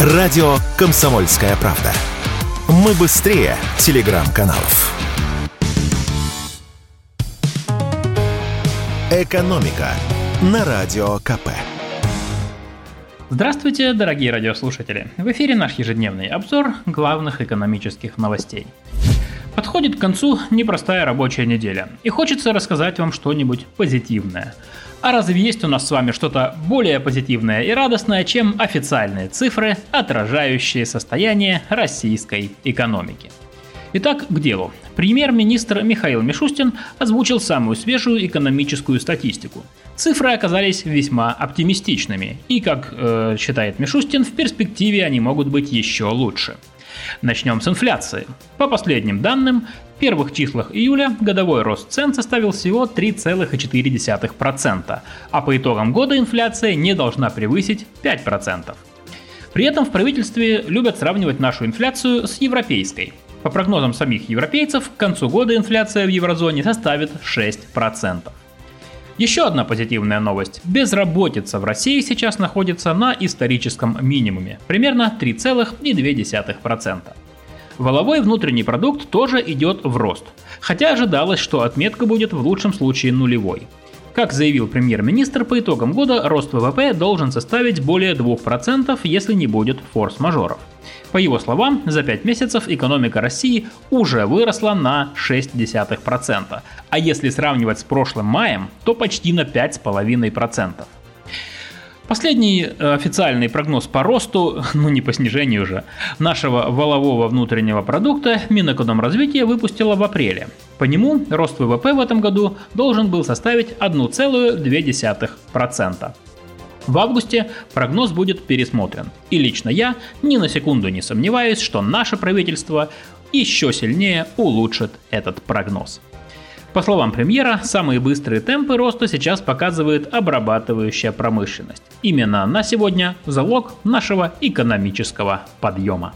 Радио «Комсомольская правда». Мы быстрее телеграм-каналов. «Экономика» на Радио КП. Здравствуйте, дорогие радиослушатели! В эфире наш ежедневный обзор главных экономических новостей. Подходит к концу непростая рабочая неделя, и хочется рассказать вам что-нибудь позитивное – а разве есть у нас с вами что-то более позитивное и радостное, чем официальные цифры, отражающие состояние российской экономики? Итак, к делу. Премьер-министр Михаил Мишустин озвучил самую свежую экономическую статистику. Цифры оказались весьма оптимистичными, и, как э, считает Мишустин, в перспективе они могут быть еще лучше. Начнем с инфляции. По последним данным, в первых числах июля годовой рост цен составил всего 3,4%, а по итогам года инфляция не должна превысить 5%. При этом в правительстве любят сравнивать нашу инфляцию с европейской. По прогнозам самих европейцев, к концу года инфляция в еврозоне составит 6%. Еще одна позитивная новость. Безработица в России сейчас находится на историческом минимуме, примерно 3,2%. Воловой внутренний продукт тоже идет в рост, хотя ожидалось, что отметка будет в лучшем случае нулевой. Как заявил премьер-министр, по итогам года рост ВВП должен составить более 2%, если не будет форс-мажоров. По его словам, за 5 месяцев экономика России уже выросла на 0,6%, а если сравнивать с прошлым маем, то почти на 5,5%. Последний э, официальный прогноз по росту, ну не по снижению уже, нашего волового внутреннего продукта Минэкономразвития выпустила в апреле. По нему рост ВВП в этом году должен был составить 1,2%. В августе прогноз будет пересмотрен. И лично я ни на секунду не сомневаюсь, что наше правительство еще сильнее улучшит этот прогноз. По словам премьера, самые быстрые темпы роста сейчас показывает обрабатывающая промышленность. Именно она сегодня залог нашего экономического подъема.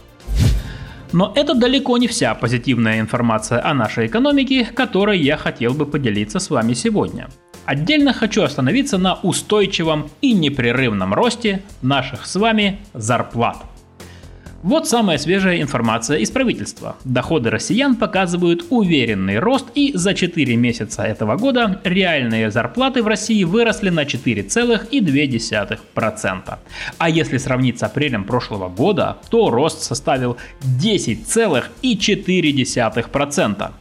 Но это далеко не вся позитивная информация о нашей экономике, которой я хотел бы поделиться с вами сегодня. Отдельно хочу остановиться на устойчивом и непрерывном росте наших с вами зарплат – вот самая свежая информация из правительства. Доходы россиян показывают уверенный рост и за 4 месяца этого года реальные зарплаты в России выросли на 4,2%. А если сравнить с апрелем прошлого года, то рост составил 10,4%.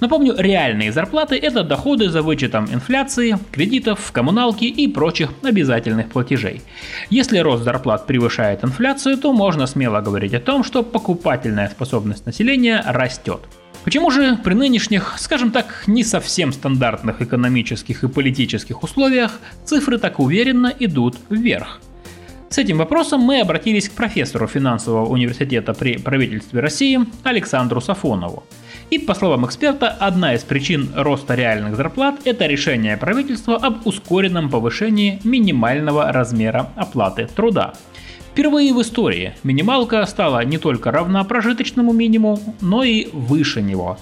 Напомню, реальные зарплаты – это доходы за вычетом инфляции, кредитов, коммуналки и прочих обязательных платежей. Если рост зарплат превышает инфляцию, то можно смело говорить о том, что покупательная способность населения растет. Почему же при нынешних, скажем так, не совсем стандартных экономических и политических условиях цифры так уверенно идут вверх? С этим вопросом мы обратились к профессору финансового университета при правительстве России Александру Сафонову. И по словам эксперта, одна из причин роста реальных зарплат – это решение правительства об ускоренном повышении минимального размера оплаты труда. Впервые в истории минималка стала не только равна прожиточному минимуму, но и выше него.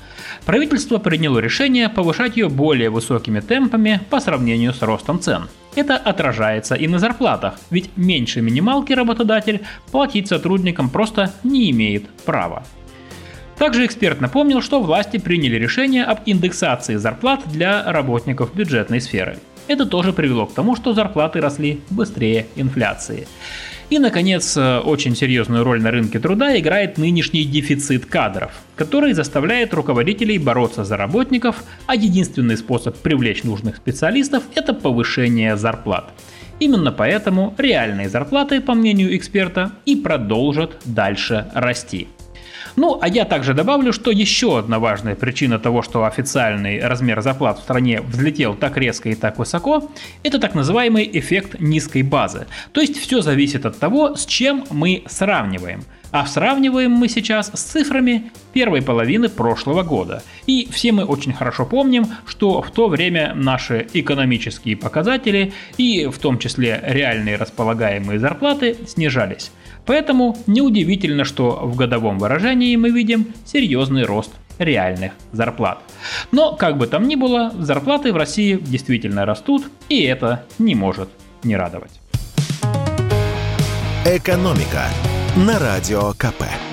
Правительство приняло решение повышать ее более высокими темпами по сравнению с ростом цен. Это отражается и на зарплатах, ведь меньше минималки работодатель платить сотрудникам просто не имеет права. Также эксперт напомнил, что власти приняли решение об индексации зарплат для работников бюджетной сферы. Это тоже привело к тому, что зарплаты росли быстрее инфляции. И, наконец, э, очень серьезную роль на рынке труда играет нынешний дефицит кадров, который заставляет руководителей бороться за работников, а единственный способ привлечь нужных специалистов – это повышение зарплат. Именно поэтому реальные зарплаты, по мнению эксперта, и продолжат дальше расти. Ну, а я также добавлю, что еще одна важная причина того, что официальный размер зарплат в стране взлетел так резко и так высоко, это так называемый эффект низкой базы. То есть все зависит от того, с чем мы сравниваем. А сравниваем мы сейчас с цифрами первой половины прошлого года. И все мы очень хорошо помним, что в то время наши экономические показатели и в том числе реальные располагаемые зарплаты снижались. Поэтому неудивительно, что в годовом выражении мы видим серьезный рост реальных зарплат. Но, как бы там ни было, зарплаты в России действительно растут, и это не может не радовать. Экономика на Радио КП.